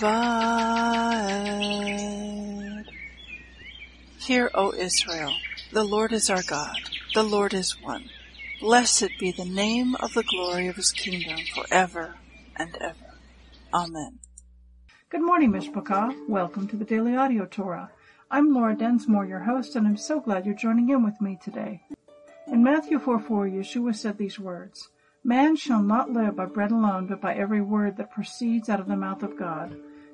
Vaed. Hear, O Israel, the Lord is our God, the Lord is one. Blessed be the name of the glory of his kingdom forever and ever. Amen. Good morning, Mishpachah. Welcome to the Daily Audio Torah. I'm Laura Densmore, your host, and I'm so glad you're joining in with me today. In Matthew 4 4, Yeshua said these words Man shall not live by bread alone, but by every word that proceeds out of the mouth of God.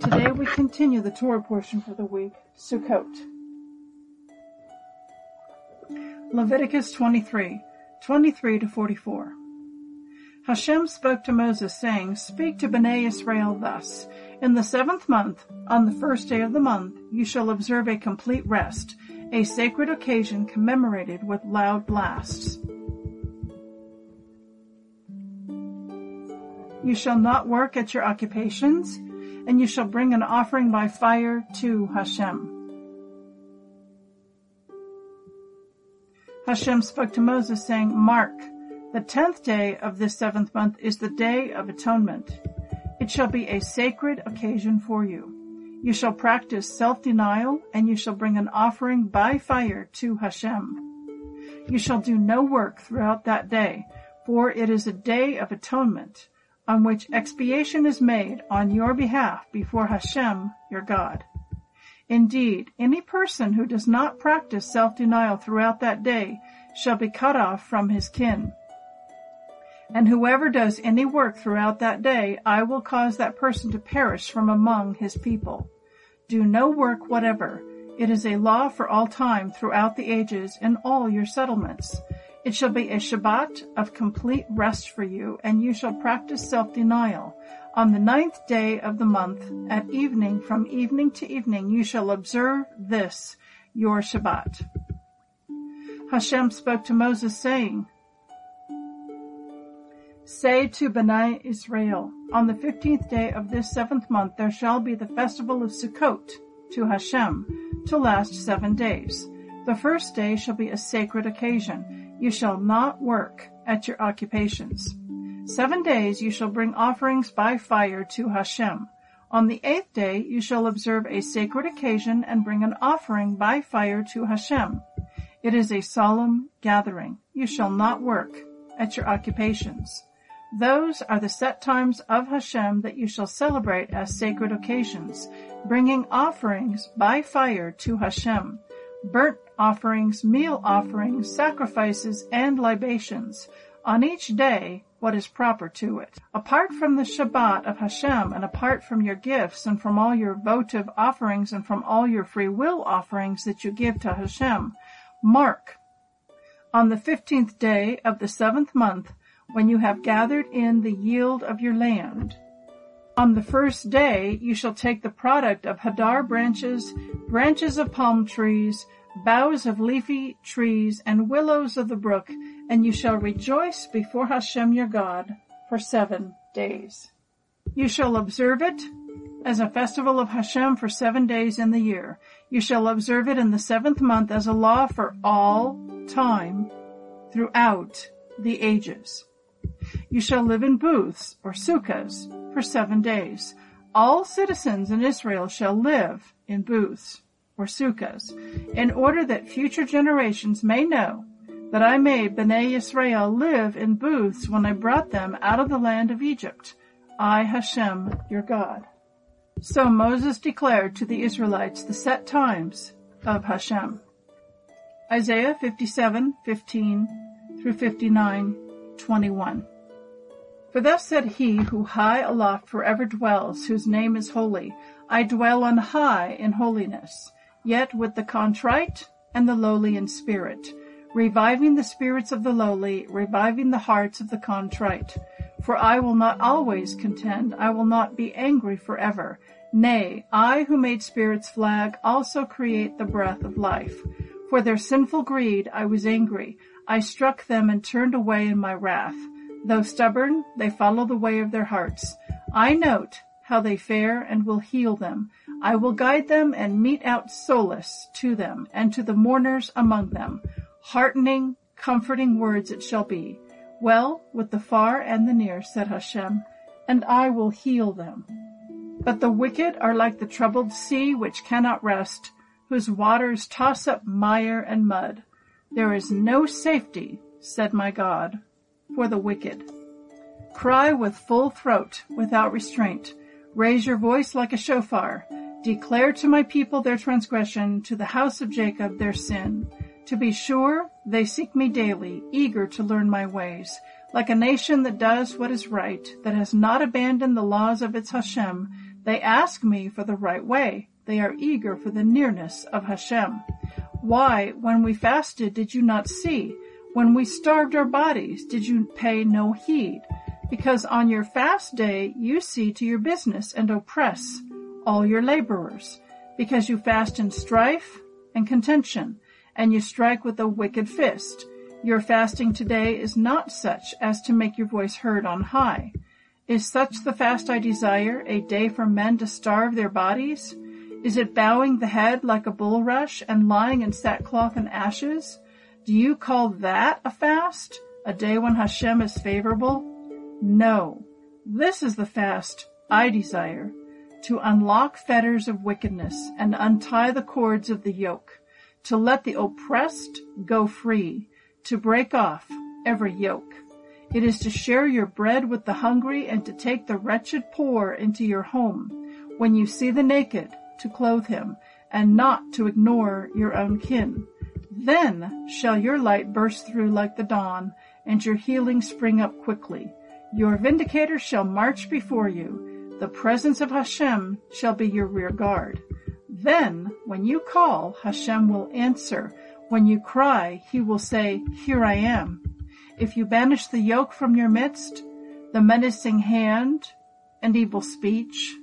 Today we continue the Torah portion for the week, Sukkot. Leviticus 23, 23 to 44. Hashem spoke to Moses saying, Speak to Bnei Israel thus, In the seventh month, on the first day of the month, you shall observe a complete rest, a sacred occasion commemorated with loud blasts. You shall not work at your occupations, and you shall bring an offering by fire to Hashem. Hashem spoke to Moses saying, Mark, the tenth day of this seventh month is the day of atonement. It shall be a sacred occasion for you. You shall practice self-denial, and you shall bring an offering by fire to Hashem. You shall do no work throughout that day, for it is a day of atonement on which expiation is made on your behalf before Hashem, your God. Indeed, any person who does not practice self-denial throughout that day shall be cut off from his kin. And whoever does any work throughout that day, I will cause that person to perish from among his people. Do no work whatever. It is a law for all time throughout the ages in all your settlements. It shall be a Shabbat of complete rest for you, and you shall practice self-denial. On the ninth day of the month, at evening, from evening to evening, you shall observe this, your Shabbat. Hashem spoke to Moses saying, Say to Bnei Israel, on the fifteenth day of this seventh month there shall be the festival of Sukkot to Hashem, to last seven days. The first day shall be a sacred occasion you shall not work at your occupations. Seven days you shall bring offerings by fire to Hashem. On the eighth day you shall observe a sacred occasion and bring an offering by fire to Hashem. It is a solemn gathering. You shall not work at your occupations. Those are the set times of Hashem that you shall celebrate as sacred occasions, bringing offerings by fire to Hashem burnt offerings, meal offerings, sacrifices, and libations. On each day, what is proper to it. Apart from the Shabbat of Hashem and apart from your gifts and from all your votive offerings and from all your free will offerings that you give to Hashem, mark on the fifteenth day of the seventh month when you have gathered in the yield of your land. On the first day you shall take the product of hadar branches, branches of palm trees, boughs of leafy trees, and willows of the brook, and you shall rejoice before Hashem your God for seven days. You shall observe it as a festival of Hashem for seven days in the year. You shall observe it in the seventh month as a law for all time throughout the ages. You shall live in booths or sukkahs for seven days. All citizens in Israel shall live in booths or sukkahs in order that future generations may know that I made Bnei Israel live in booths when I brought them out of the land of Egypt. I, Hashem, your God. So Moses declared to the Israelites the set times of Hashem. Isaiah 57:15 through 59:21. For thus said he who high aloft forever dwells, whose name is holy, I dwell on high in holiness, yet with the contrite and the lowly in spirit, reviving the spirits of the lowly, reviving the hearts of the contrite. For I will not always contend, I will not be angry forever. Nay, I who made spirits flag also create the breath of life. For their sinful greed I was angry. I struck them and turned away in my wrath. Though stubborn, they follow the way of their hearts. I note how they fare and will heal them. I will guide them and mete out solace to them and to the mourners among them. Heartening, comforting words it shall be. Well, with the far and the near, said Hashem, and I will heal them. But the wicked are like the troubled sea which cannot rest, whose waters toss up mire and mud. There is no safety, said my God, for the wicked. Cry with full throat, without restraint. Raise your voice like a shofar. Declare to my people their transgression, to the house of Jacob their sin. To be sure, they seek me daily, eager to learn my ways. Like a nation that does what is right, that has not abandoned the laws of its Hashem, they ask me for the right way. They are eager for the nearness of Hashem. Why, when we fasted, did you not see? When we starved our bodies, did you pay no heed? Because on your fast day you see to your business and oppress all your laborers. Because you fast in strife and contention, and you strike with a wicked fist. Your fasting today is not such as to make your voice heard on high. Is such the fast I desire, a day for men to starve their bodies? Is it bowing the head like a bulrush and lying in sackcloth and ashes? Do you call that a fast? A day when Hashem is favorable? No. This is the fast I desire. To unlock fetters of wickedness and untie the cords of the yoke. To let the oppressed go free. To break off every yoke. It is to share your bread with the hungry and to take the wretched poor into your home. When you see the naked, to clothe him, and not to ignore your own kin. Then shall your light burst through like the dawn, and your healing spring up quickly. Your vindicator shall march before you. The presence of Hashem shall be your rear guard. Then, when you call, Hashem will answer. When you cry, he will say, Here I am. If you banish the yoke from your midst, the menacing hand and evil speech,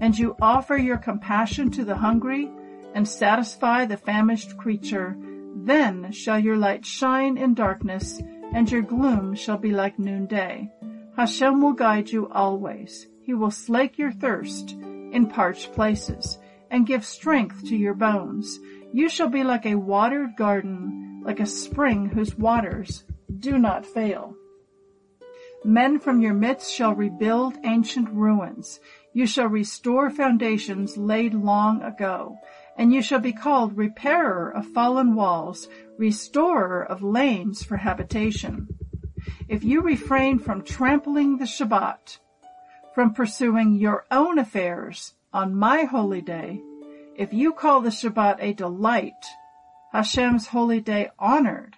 and you offer your compassion to the hungry and satisfy the famished creature, then shall your light shine in darkness and your gloom shall be like noonday. Hashem will guide you always. He will slake your thirst in parched places and give strength to your bones. You shall be like a watered garden, like a spring whose waters do not fail. Men from your midst shall rebuild ancient ruins. You shall restore foundations laid long ago, and you shall be called repairer of fallen walls, restorer of lanes for habitation. If you refrain from trampling the Shabbat, from pursuing your own affairs on my holy day, if you call the Shabbat a delight, Hashem's holy day honored,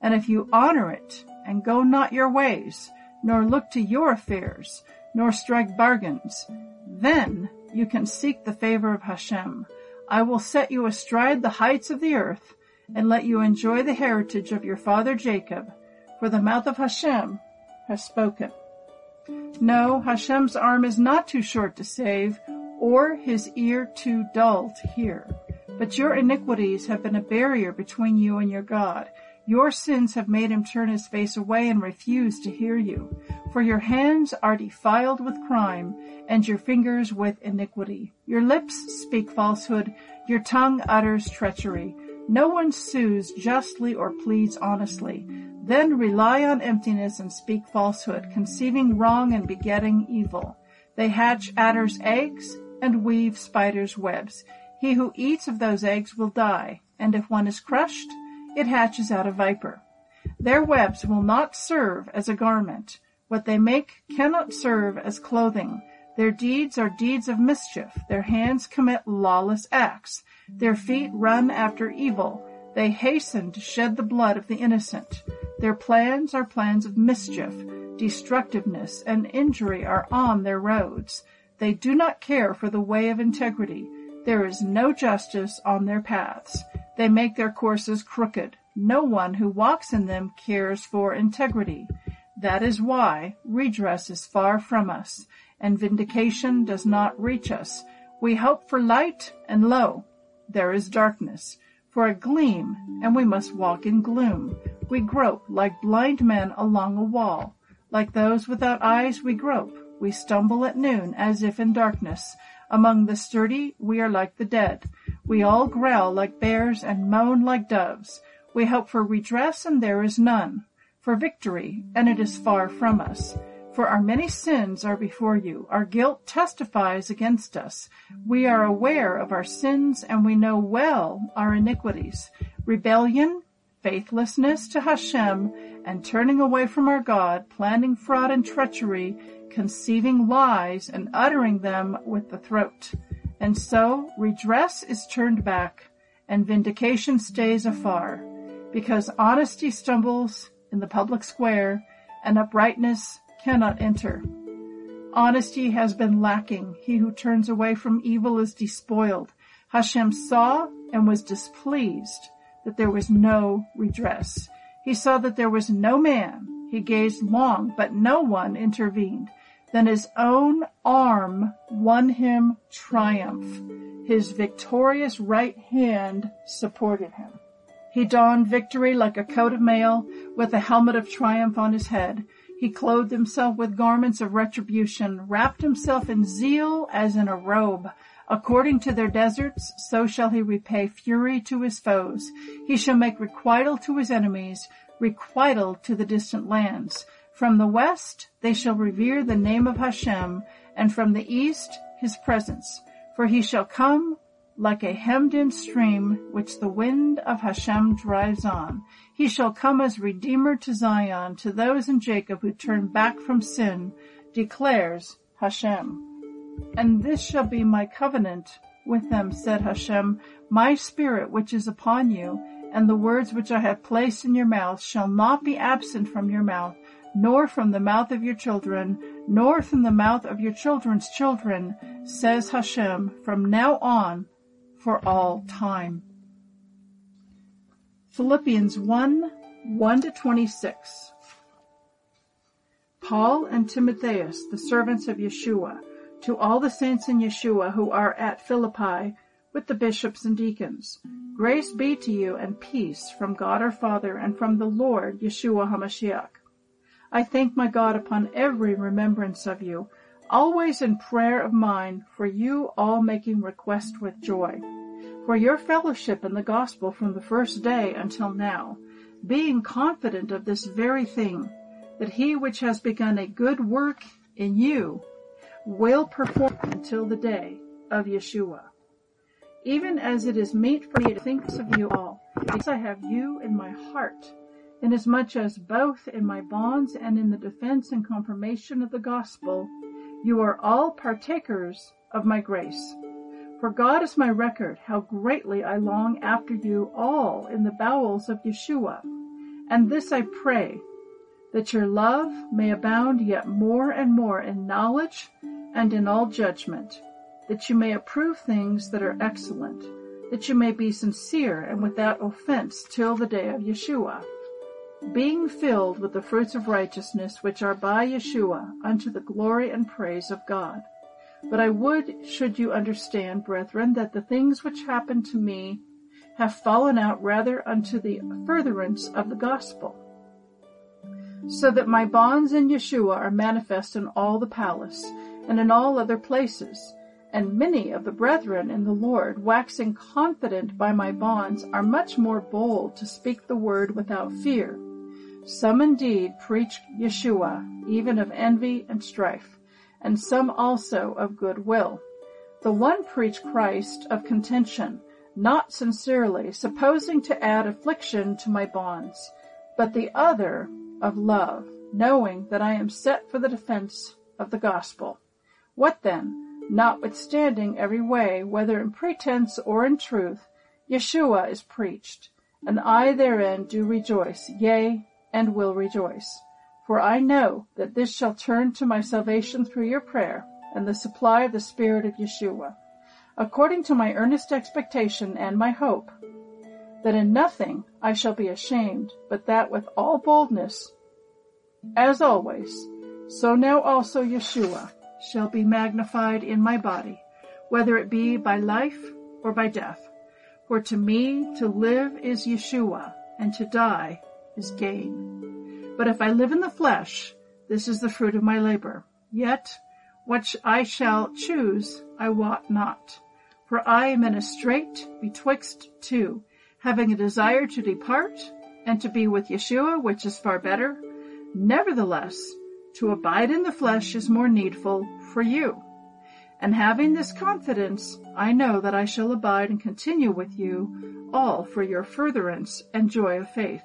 and if you honor it and go not your ways, nor look to your affairs, nor strike bargains. Then you can seek the favor of Hashem. I will set you astride the heights of the earth, and let you enjoy the heritage of your father Jacob, for the mouth of Hashem has spoken. No, Hashem's arm is not too short to save, or his ear too dull to hear. But your iniquities have been a barrier between you and your God. Your sins have made him turn his face away and refuse to hear you. For your hands are defiled with crime, and your fingers with iniquity. Your lips speak falsehood, your tongue utters treachery. No one sues justly or pleads honestly. Then rely on emptiness and speak falsehood, conceiving wrong and begetting evil. They hatch adders' eggs and weave spiders' webs. He who eats of those eggs will die, and if one is crushed, it hatches out a viper. Their webs will not serve as a garment. What they make cannot serve as clothing. Their deeds are deeds of mischief. Their hands commit lawless acts. Their feet run after evil. They hasten to shed the blood of the innocent. Their plans are plans of mischief. Destructiveness and injury are on their roads. They do not care for the way of integrity. There is no justice on their paths. They make their courses crooked. No one who walks in them cares for integrity. That is why redress is far from us, and vindication does not reach us. We hope for light, and lo, there is darkness. For a gleam, and we must walk in gloom. We grope like blind men along a wall. Like those without eyes we grope. We stumble at noon as if in darkness. Among the sturdy we are like the dead. We all growl like bears and moan like doves. We hope for redress and there is none. For victory, and it is far from us. For our many sins are before you. Our guilt testifies against us. We are aware of our sins and we know well our iniquities. Rebellion, faithlessness to Hashem, and turning away from our God, planning fraud and treachery, conceiving lies and uttering them with the throat. And so redress is turned back and vindication stays afar because honesty stumbles in the public square and uprightness cannot enter. Honesty has been lacking. He who turns away from evil is despoiled. Hashem saw and was displeased that there was no redress. He saw that there was no man. He gazed long, but no one intervened. Then his own arm won him triumph. His victorious right hand supported him. He donned victory like a coat of mail with a helmet of triumph on his head. He clothed himself with garments of retribution, wrapped himself in zeal as in a robe. According to their deserts, so shall he repay fury to his foes. He shall make requital to his enemies, requital to the distant lands. From the west they shall revere the name of Hashem, and from the east his presence. For he shall come like a hemmed in stream which the wind of Hashem drives on. He shall come as Redeemer to Zion, to those in Jacob who turn back from sin, declares Hashem. And this shall be my covenant with them, said Hashem, my spirit which is upon you, and the words which I have placed in your mouth shall not be absent from your mouth, nor from the mouth of your children, nor from the mouth of your children's children, says Hashem, from now on for all time. Philippians 1 1 to 26. Paul and Timotheus, the servants of Yeshua, to all the saints in Yeshua who are at Philippi with the bishops and deacons. Grace be to you and peace from God our Father and from the Lord Yeshua HaMashiach. I thank my God upon every remembrance of you, always in prayer of mine, for you all making request with joy, for your fellowship in the gospel from the first day until now, being confident of this very thing, that he which has begun a good work in you will perform until the day of Yeshua. Even as it is meet for me to think of you all, because I have you in my heart, inasmuch as both in my bonds and in the defense and confirmation of the gospel, you are all partakers of my grace. For God is my record, how greatly I long after you all in the bowels of Yeshua. And this I pray, that your love may abound yet more and more in knowledge and in all judgment, that you may approve things that are excellent, that you may be sincere and without offense till the day of Yeshua, being filled with the fruits of righteousness which are by Yeshua unto the glory and praise of God. But I would, should you understand, brethren, that the things which happened to me have fallen out rather unto the furtherance of the gospel so that my bonds in Yeshua are manifest in all the palace and in all other places. And many of the brethren in the Lord, waxing confident by my bonds, are much more bold to speak the word without fear. Some indeed preach Yeshua, even of envy and strife, and some also of good will. The one preach Christ of contention, not sincerely, supposing to add affliction to my bonds, but the other of love, knowing that I am set for the defense of the gospel. What then? Notwithstanding every way, whether in pretense or in truth, Yeshua is preached, and I therein do rejoice, yea, and will rejoice. For I know that this shall turn to my salvation through your prayer and the supply of the Spirit of Yeshua, according to my earnest expectation and my hope, that in nothing I shall be ashamed, but that with all boldness, as always, so now also Yeshua shall be magnified in my body, whether it be by life or by death. For to me to live is Yeshua, and to die is gain. But if I live in the flesh, this is the fruit of my labor. Yet what I shall choose I wot not. For I am in a strait betwixt two, having a desire to depart and to be with Yeshua, which is far better. Nevertheless, to abide in the flesh is more needful for you. And having this confidence, I know that I shall abide and continue with you all for your furtherance and joy of faith,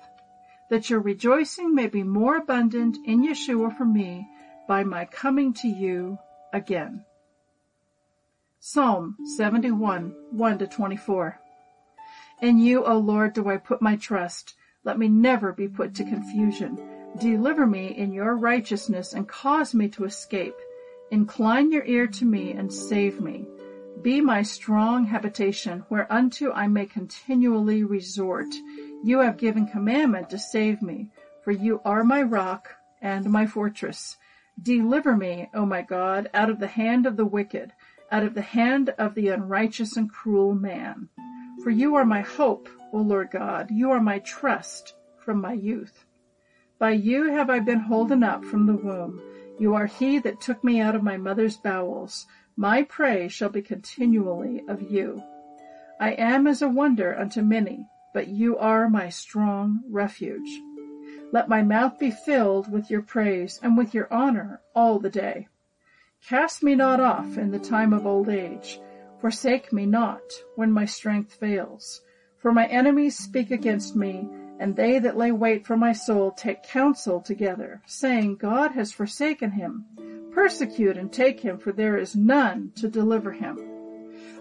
that your rejoicing may be more abundant in Yeshua for me by my coming to you again. Psalm 71, 1 to 24. In you, O Lord, do I put my trust. Let me never be put to confusion. Deliver me in your righteousness and cause me to escape. Incline your ear to me and save me. Be my strong habitation, whereunto I may continually resort. You have given commandment to save me, for you are my rock and my fortress. Deliver me, O my God, out of the hand of the wicked, out of the hand of the unrighteous and cruel man. For you are my hope, O Lord God, you are my trust from my youth. By you have I been holden up from the womb. You are he that took me out of my mother's bowels. My praise shall be continually of you. I am as a wonder unto many, but you are my strong refuge. Let my mouth be filled with your praise and with your honor all the day. Cast me not off in the time of old age. Forsake me not when my strength fails. For my enemies speak against me, and they that lay wait for my soul take counsel together, saying, God has forsaken him. Persecute and take him, for there is none to deliver him.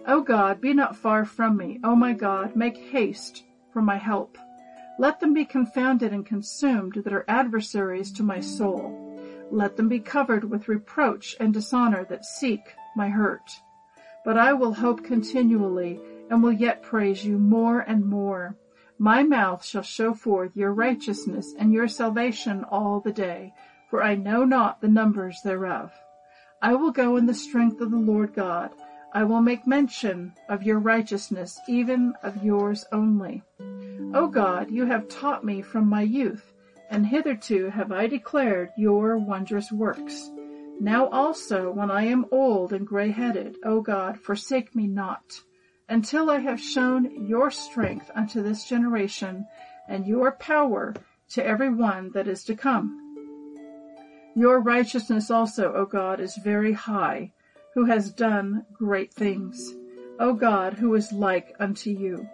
O God, be not far from me. O my God, make haste for my help. Let them be confounded and consumed that are adversaries to my soul. Let them be covered with reproach and dishonor that seek my hurt. But I will hope continually and will yet praise you more and more. My mouth shall show forth your righteousness and your salvation all the day, for I know not the numbers thereof. I will go in the strength of the Lord God. I will make mention of your righteousness, even of yours only. O God, you have taught me from my youth, and hitherto have I declared your wondrous works. Now also, when I am old and grey-headed, O God, forsake me not until I have shown your strength unto this generation and your power to every one that is to come. Your righteousness also, O God, is very high, who has done great things. O God, who is like unto you?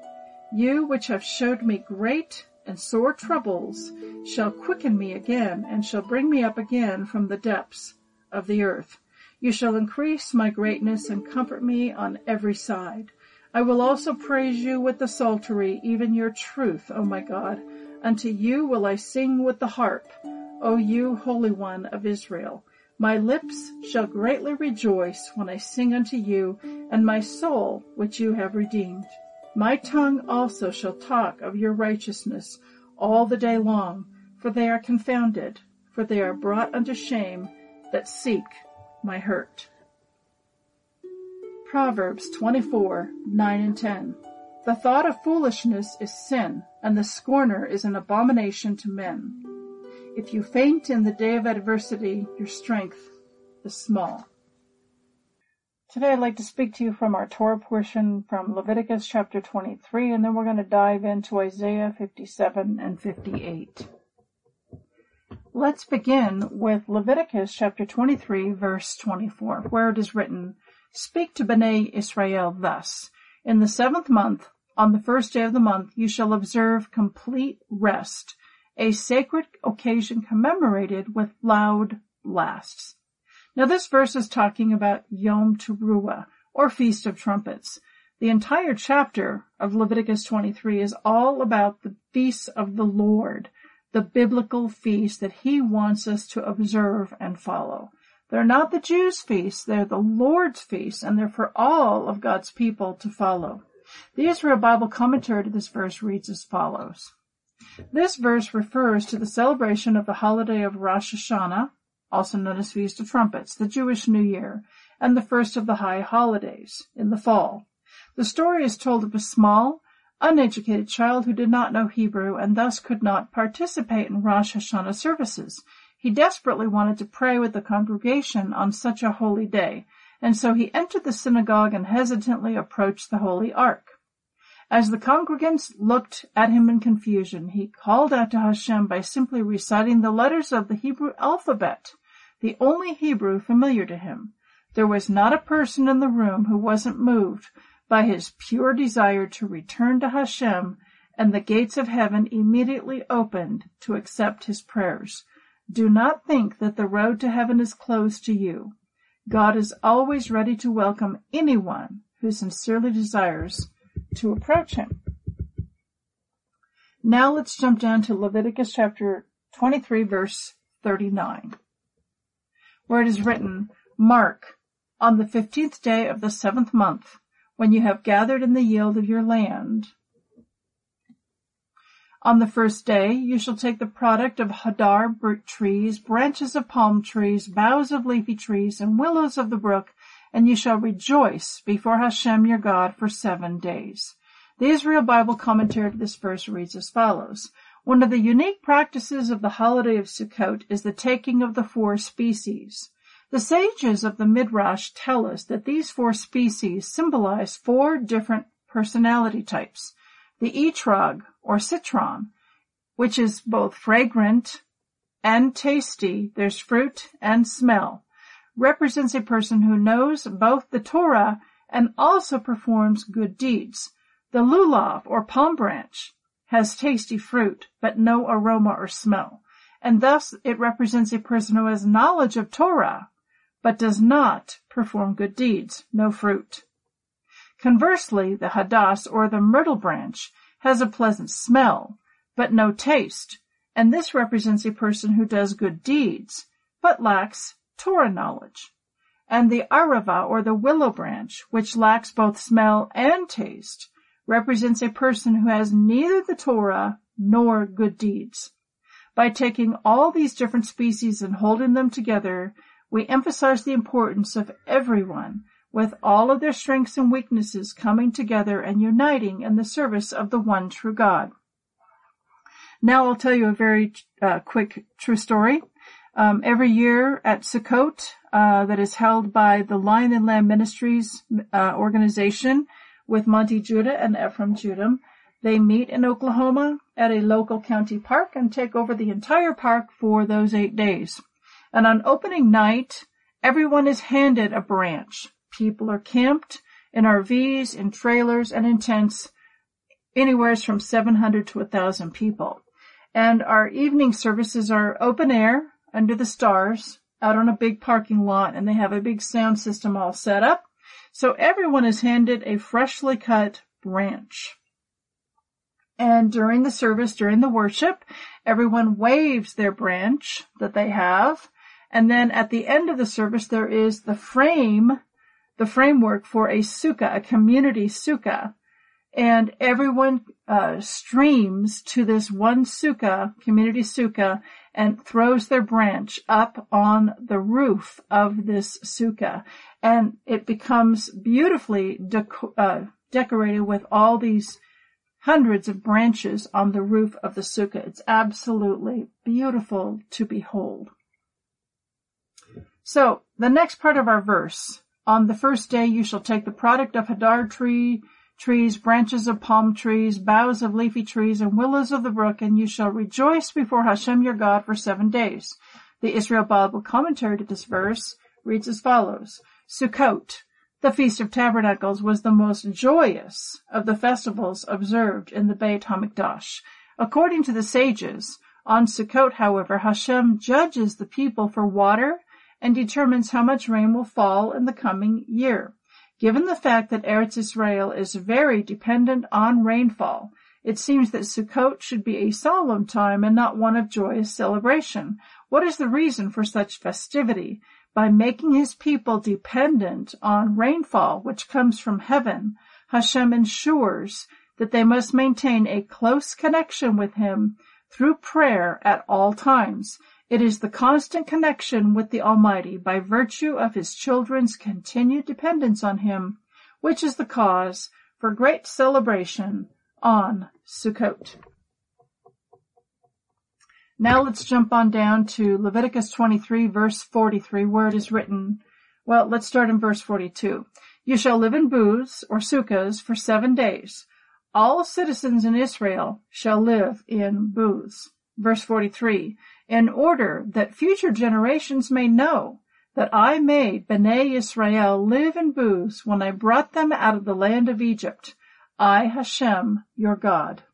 You which have showed me great and sore troubles shall quicken me again and shall bring me up again from the depths of the earth. You shall increase my greatness and comfort me on every side. I will also praise you with the psaltery, even your truth, O my God. Unto you will I sing with the harp. O you Holy One of Israel. My lips shall greatly rejoice when I sing unto you, and my soul which you have redeemed. My tongue also shall talk of your righteousness all the day long, for they are confounded, for they are brought unto shame that seek my hurt. Proverbs 24, 9 and 10. The thought of foolishness is sin, and the scorner is an abomination to men. If you faint in the day of adversity, your strength is small. Today I'd like to speak to you from our Torah portion from Leviticus chapter 23, and then we're going to dive into Isaiah 57 and 58. Let's begin with Leviticus chapter 23 verse 24, where it is written, Speak to Bnei Israel thus, In the seventh month, on the first day of the month, you shall observe complete rest a sacred occasion commemorated with loud blasts. Now this verse is talking about Yom Teruah, or Feast of Trumpets. The entire chapter of Leviticus 23 is all about the feasts of the Lord, the biblical feast that he wants us to observe and follow. They're not the Jews' feasts, they're the Lord's feasts, and they're for all of God's people to follow. The Israel Bible commentary to this verse reads as follows. This verse refers to the celebration of the holiday of Rosh Hashanah, also known as Feast of Trumpets, the Jewish New Year, and the first of the high holidays, in the fall. The story is told of a small, uneducated child who did not know Hebrew and thus could not participate in Rosh Hashanah services. He desperately wanted to pray with the congregation on such a holy day, and so he entered the synagogue and hesitantly approached the Holy Ark. As the congregants looked at him in confusion, he called out to Hashem by simply reciting the letters of the Hebrew alphabet, the only Hebrew familiar to him. There was not a person in the room who wasn't moved by his pure desire to return to Hashem, and the gates of heaven immediately opened to accept his prayers. Do not think that the road to heaven is closed to you. God is always ready to welcome anyone who sincerely desires to approach him. Now let's jump down to Leviticus chapter 23 verse 39, where it is written, Mark, on the fifteenth day of the seventh month, when you have gathered in the yield of your land, on the first day you shall take the product of hadar trees, branches of palm trees, boughs of leafy trees, and willows of the brook, and you shall rejoice before Hashem your God for seven days. The Israel Bible commentary to this verse reads as follows. One of the unique practices of the holiday of Sukkot is the taking of the four species. The sages of the Midrash tell us that these four species symbolize four different personality types. The etrog, or citron, which is both fragrant and tasty, there's fruit and smell represents a person who knows both the Torah and also performs good deeds. The lulav or palm branch has tasty fruit, but no aroma or smell, and thus it represents a person who has knowledge of Torah, but does not perform good deeds, no fruit. Conversely, the hadass or the myrtle branch has a pleasant smell, but no taste, and this represents a person who does good deeds, but lacks Torah knowledge, and the arava or the willow branch, which lacks both smell and taste, represents a person who has neither the Torah nor good deeds. By taking all these different species and holding them together, we emphasize the importance of everyone with all of their strengths and weaknesses coming together and uniting in the service of the one true God. Now I'll tell you a very uh, quick true story um, every year at Sukkot uh, that is held by the Lion and Lamb Ministries uh, organization with Monte Judah and Ephraim Judah. They meet in Oklahoma at a local county park and take over the entire park for those eight days. And on opening night, everyone is handed a branch. People are camped in RVs, in trailers, and in tents, anywhere from 700 to 1,000 people. And our evening services are open air under the stars out on a big parking lot and they have a big sound system all set up. So everyone is handed a freshly cut branch. And during the service, during the worship, everyone waves their branch that they have. And then at the end of the service, there is the frame, the framework for a sukkah, a community sukkah. And everyone uh, streams to this one sukkah, community sukkah, and throws their branch up on the roof of this sukkah. And it becomes beautifully deco- uh, decorated with all these hundreds of branches on the roof of the sukkah. It's absolutely beautiful to behold. So the next part of our verse, on the first day you shall take the product of hadar tree, trees, branches of palm trees, boughs of leafy trees, and willows of the brook, and you shall rejoice before Hashem your God for seven days. The Israel Bible commentary to this verse reads as follows. Sukkot, the Feast of Tabernacles, was the most joyous of the festivals observed in the Beit HaMikdash. According to the sages, on Sukkot, however, Hashem judges the people for water and determines how much rain will fall in the coming year. Given the fact that Eretz Israel is very dependent on rainfall, it seems that Sukkot should be a solemn time and not one of joyous celebration. What is the reason for such festivity? By making his people dependent on rainfall, which comes from heaven, Hashem ensures that they must maintain a close connection with him through prayer at all times. It is the constant connection with the Almighty by virtue of his children's continued dependence on him, which is the cause for great celebration on Sukkot. Now let's jump on down to Leviticus 23 verse 43 where it is written, well, let's start in verse 42. You shall live in booths or sukkahs for seven days. All citizens in Israel shall live in booths. Verse 43 in order that future generations may know that I made Bnei Israel live in booths when I brought them out of the land of Egypt. I, Hashem, your God.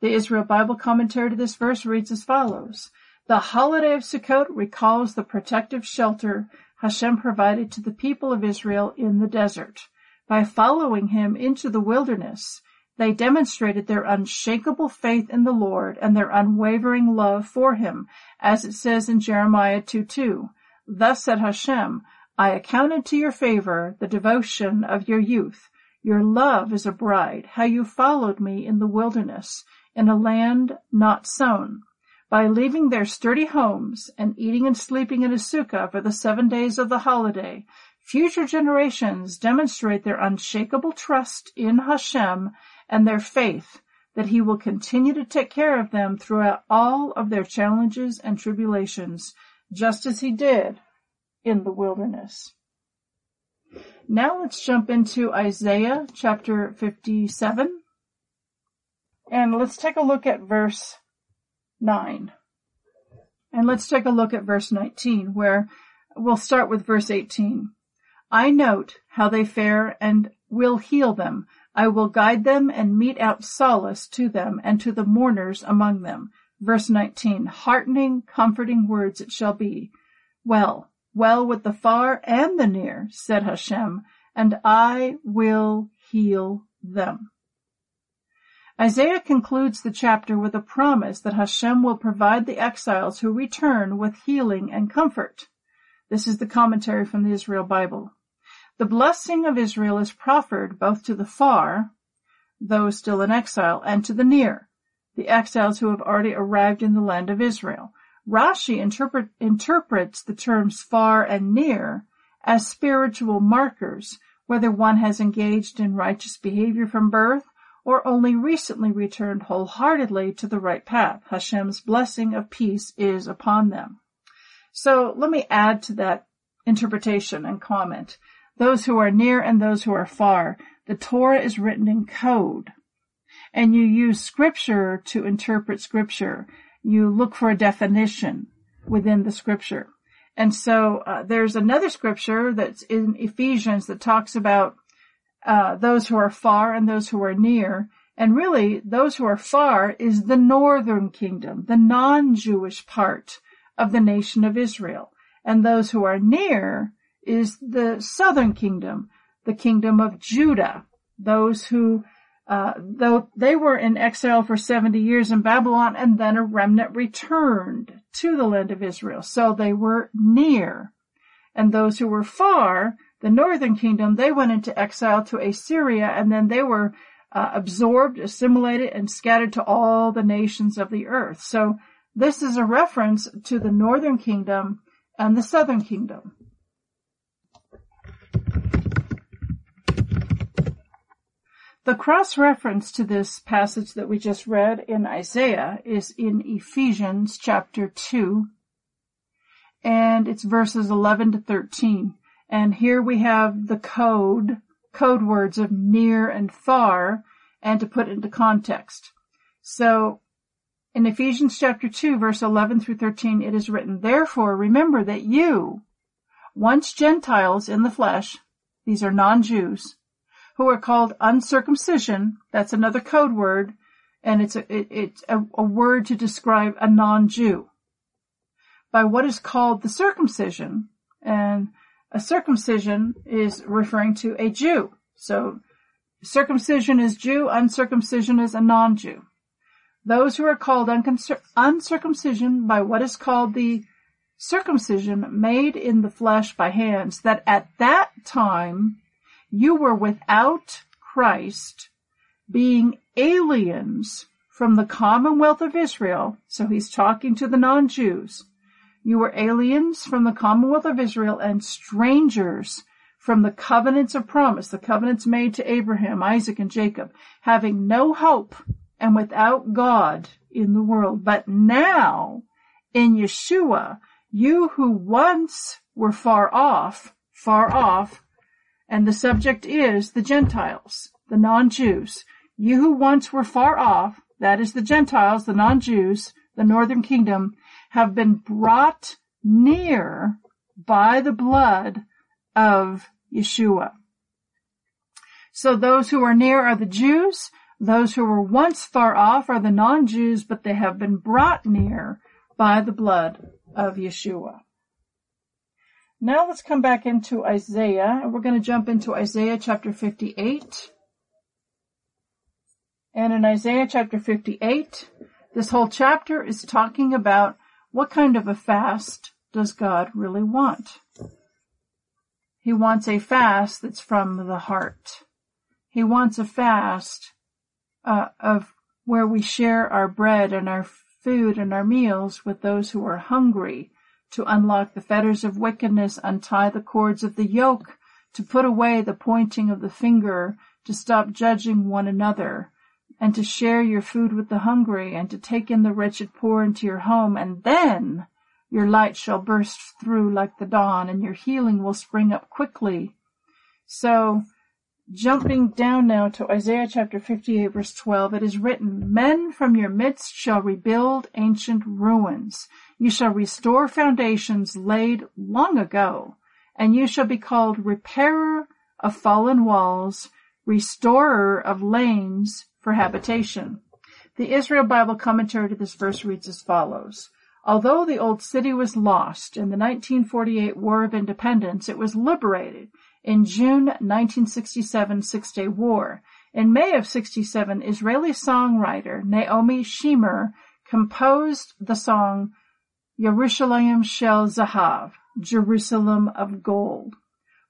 The Israel Bible commentary to this verse reads as follows. The holiday of Sukkot recalls the protective shelter Hashem provided to the people of Israel in the desert. By following him into the wilderness, they demonstrated their unshakable faith in the Lord and their unwavering love for him, as it says in Jeremiah 2:2. Thus said Hashem, I accounted to your favor the devotion of your youth, your love as a bride, how you followed me in the wilderness, in a land not sown. By leaving their sturdy homes and eating and sleeping in a sukkah for the seven days of the holiday, future generations demonstrate their unshakable trust in Hashem and their faith that he will continue to take care of them throughout all of their challenges and tribulations, just as he did in the wilderness. Now let's jump into Isaiah chapter 57 and let's take a look at verse 9. And let's take a look at verse 19 where we'll start with verse 18. I note how they fare and will heal them. I will guide them and mete out solace to them and to the mourners among them. Verse 19, heartening, comforting words it shall be. Well, well with the far and the near, said Hashem, and I will heal them. Isaiah concludes the chapter with a promise that Hashem will provide the exiles who return with healing and comfort. This is the commentary from the Israel Bible. The blessing of Israel is proffered both to the far, those still in exile, and to the near, the exiles who have already arrived in the land of Israel. Rashi interpret, interprets the terms far and near as spiritual markers, whether one has engaged in righteous behavior from birth or only recently returned wholeheartedly to the right path. Hashem's blessing of peace is upon them. So let me add to that interpretation and comment those who are near and those who are far. The Torah is written in code. And you use scripture to interpret scripture. You look for a definition within the scripture. And so uh, there's another scripture that's in Ephesians that talks about uh, those who are far and those who are near. And really, those who are far is the northern kingdom, the non-Jewish part of the nation of Israel. And those who are near is the southern kingdom, the kingdom of Judah, those who uh, though they were in exile for 70 years in Babylon and then a remnant returned to the land of Israel. So they were near. And those who were far, the northern kingdom, they went into exile to Assyria and then they were uh, absorbed, assimilated, and scattered to all the nations of the earth. So this is a reference to the northern kingdom and the southern kingdom. The cross reference to this passage that we just read in Isaiah is in Ephesians chapter 2, and it's verses 11 to 13. And here we have the code, code words of near and far, and to put into context. So, in Ephesians chapter 2 verse 11 through 13 it is written, Therefore remember that you, once Gentiles in the flesh, these are non-Jews, who are called uncircumcision. That's another code word, and it's a, it, it's a, a word to describe a non-Jew. By what is called the circumcision, and a circumcision is referring to a Jew. So circumcision is Jew, uncircumcision is a non-Jew. Those who are called uncircumcision by what is called the circumcision made in the flesh by hands, that at that time you were without Christ, being aliens from the commonwealth of Israel. So he's talking to the non-Jews. You were aliens from the commonwealth of Israel and strangers from the covenants of promise, the covenants made to Abraham, Isaac, and Jacob, having no hope and without God in the world. But now, in Yeshua, you who once were far off, far off, and the subject is the Gentiles, the non-Jews. You who once were far off, that is the Gentiles, the non-Jews, the northern kingdom, have been brought near by the blood of Yeshua. So those who are near are the Jews. Those who were once far off are the non-Jews, but they have been brought near by the blood of Yeshua. Now let's come back into Isaiah. And we're going to jump into Isaiah chapter 58. And in Isaiah chapter 58, this whole chapter is talking about what kind of a fast does God really want? He wants a fast that's from the heart. He wants a fast uh, of where we share our bread and our food and our meals with those who are hungry to unlock the fetters of wickedness, untie the cords of the yoke, to put away the pointing of the finger, to stop judging one another, and to share your food with the hungry, and to take in the wretched poor into your home, and then your light shall burst through like the dawn, and your healing will spring up quickly. So, jumping down now to Isaiah chapter 58 verse 12, it is written, Men from your midst shall rebuild ancient ruins. You shall restore foundations laid long ago, and you shall be called repairer of fallen walls, restorer of lanes for habitation. The Israel Bible commentary to this verse reads as follows. Although the old city was lost in the 1948 War of Independence, it was liberated in June 1967 Six-Day War. In May of 67, Israeli songwriter Naomi Shemer composed the song Yerushalayim Shel Zahav, Jerusalem of Gold,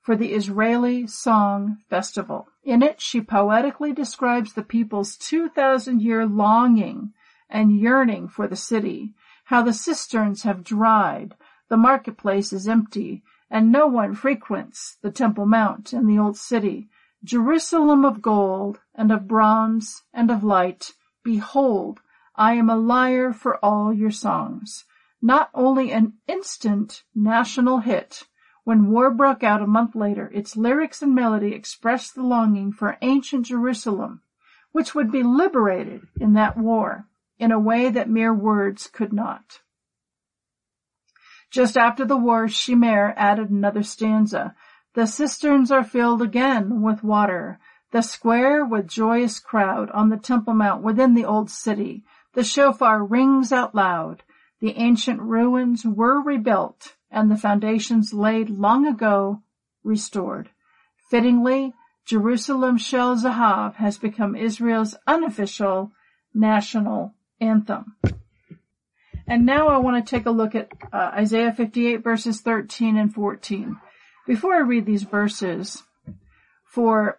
for the Israeli Song Festival. In it, she poetically describes the people's 2,000 year longing and yearning for the city, how the cisterns have dried, the marketplace is empty, and no one frequents the Temple Mount and the old city. Jerusalem of gold and of bronze and of light, behold, I am a lyre for all your songs not only an instant national hit, when war broke out a month later, its lyrics and melody expressed the longing for ancient Jerusalem, which would be liberated in that war in a way that mere words could not. Just after the war, Shemer added another stanza. The cisterns are filled again with water, the square with joyous crowd on the Temple Mount within the old city. The shofar rings out loud. The ancient ruins were rebuilt and the foundations laid long ago restored. Fittingly, Jerusalem Shel Zahav has become Israel's unofficial national anthem. And now I want to take a look at uh, Isaiah 58 verses 13 and 14. Before I read these verses, for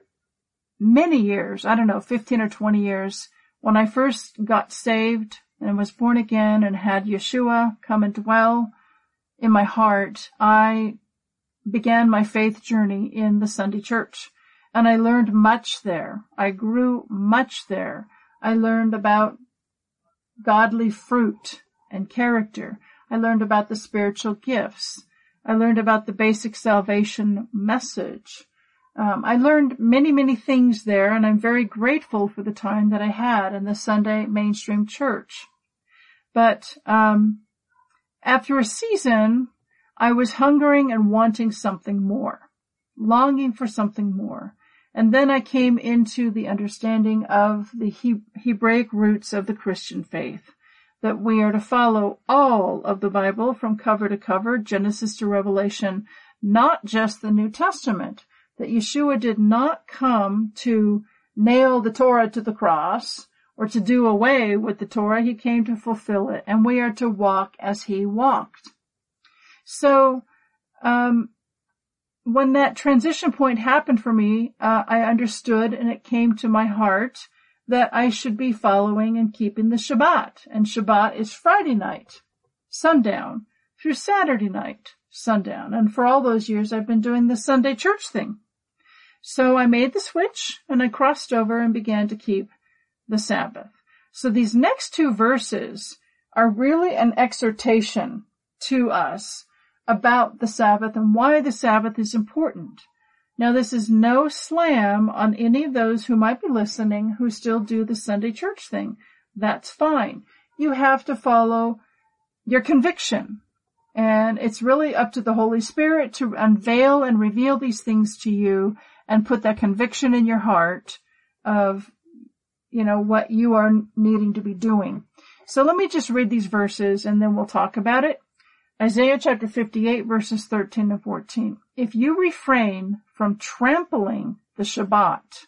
many years, I don't know, 15 or 20 years, when I first got saved and was born again and had Yeshua come and dwell in my heart, I began my faith journey in the Sunday church. And I learned much there. I grew much there. I learned about godly fruit and character. I learned about the spiritual gifts. I learned about the basic salvation message. Um, I learned many, many things there, and I'm very grateful for the time that I had in the Sunday mainstream church. But um, after a season, I was hungering and wanting something more, longing for something more. And then I came into the understanding of the he- Hebraic roots of the Christian faith, that we are to follow all of the Bible from cover to cover, Genesis to Revelation, not just the New Testament, that Yeshua did not come to nail the Torah to the cross or to do away with the Torah. He came to fulfill it and we are to walk as he walked. So, um, when that transition point happened for me, uh, I understood and it came to my heart that I should be following and keeping the Shabbat. And Shabbat is Friday night, sundown, through Saturday night, sundown. And for all those years I've been doing the Sunday church thing. So I made the switch and I crossed over and began to keep the Sabbath. So these next two verses are really an exhortation to us about the Sabbath and why the Sabbath is important. Now this is no slam on any of those who might be listening who still do the Sunday church thing. That's fine. You have to follow your conviction. And it's really up to the Holy Spirit to unveil and reveal these things to you and put that conviction in your heart of, you know, what you are needing to be doing. So let me just read these verses and then we'll talk about it. Isaiah chapter 58 verses 13 to 14. If you refrain from trampling the Shabbat,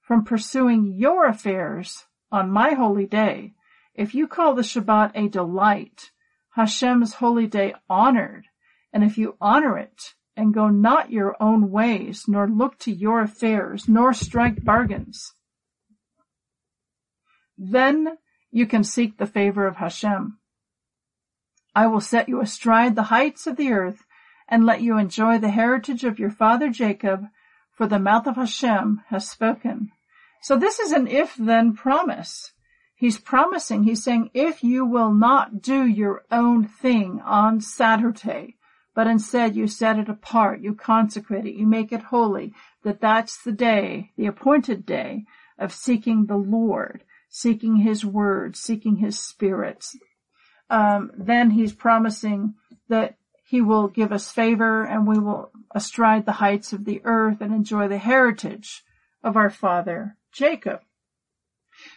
from pursuing your affairs on my holy day, if you call the Shabbat a delight, Hashem's holy day honored, and if you honor it and go not your own ways, nor look to your affairs, nor strike bargains, then you can seek the favor of Hashem. I will set you astride the heights of the earth and let you enjoy the heritage of your father Jacob, for the mouth of Hashem has spoken. So this is an if then promise. He's promising, he's saying, if you will not do your own thing on Saturday, but instead you set it apart, you consecrate it, you make it holy, that that's the day, the appointed day of seeking the Lord, seeking His Word, seeking His Spirit, um, then he's promising that he will give us favor and we will astride the heights of the earth and enjoy the heritage of our father Jacob.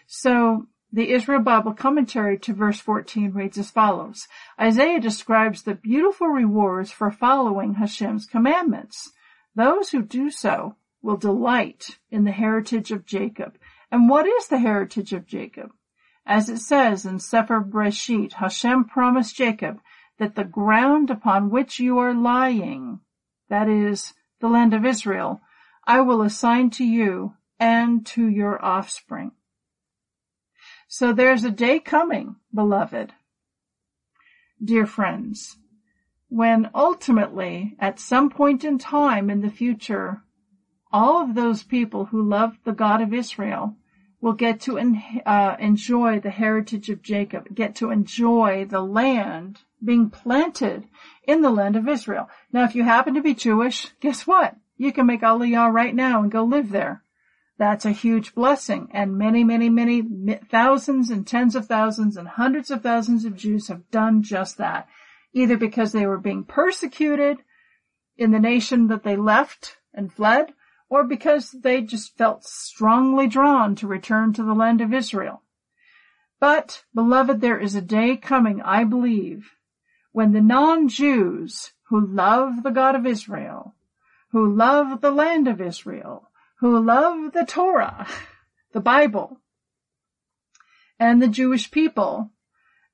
So the Israel Bible commentary to verse 14 reads as follows. Isaiah describes the beautiful rewards for following Hashem's commandments. Those who do so will delight in the heritage of Jacob. And what is the heritage of Jacob? As it says in Sefer Breshit, Hashem promised Jacob that the ground upon which you are lying, that is, the land of Israel, I will assign to you and to your offspring. So there's a day coming, beloved, dear friends, when ultimately, at some point in time in the future, all of those people who love the God of Israel will get to uh, enjoy the heritage of Jacob, get to enjoy the land being planted in the land of Israel. Now, if you happen to be Jewish, guess what? You can make Aliyah right now and go live there. That's a huge blessing. And many, many, many thousands and tens of thousands and hundreds of thousands of Jews have done just that. Either because they were being persecuted in the nation that they left and fled, or because they just felt strongly drawn to return to the land of Israel. But, beloved, there is a day coming, I believe, when the non-Jews who love the God of Israel, who love the land of Israel, who love the Torah, the Bible, and the Jewish people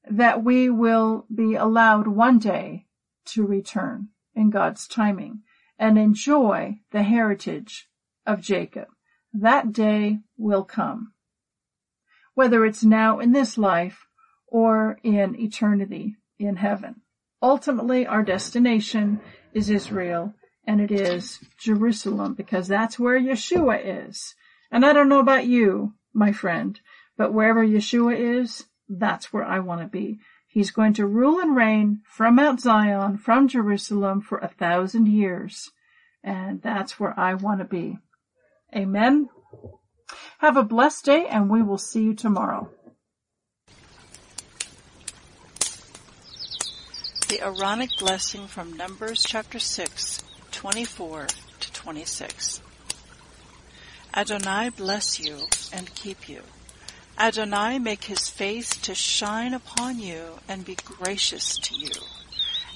that we will be allowed one day to return in God's timing and enjoy the heritage of Jacob. That day will come. Whether it's now in this life or in eternity in heaven. Ultimately, our destination is Israel and it is Jerusalem because that's where Yeshua is. And I don't know about you, my friend, but wherever Yeshua is, that's where I want to be. He's going to rule and reign from Mount Zion, from Jerusalem for a thousand years. And that's where I want to be. Amen. Have a blessed day and we will see you tomorrow. The Aaronic blessing from Numbers chapter 6, 24 to 26. Adonai bless you and keep you. Adonai make his face to shine upon you and be gracious to you.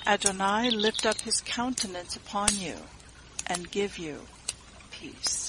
Adonai lift up his countenance upon you and give you peace.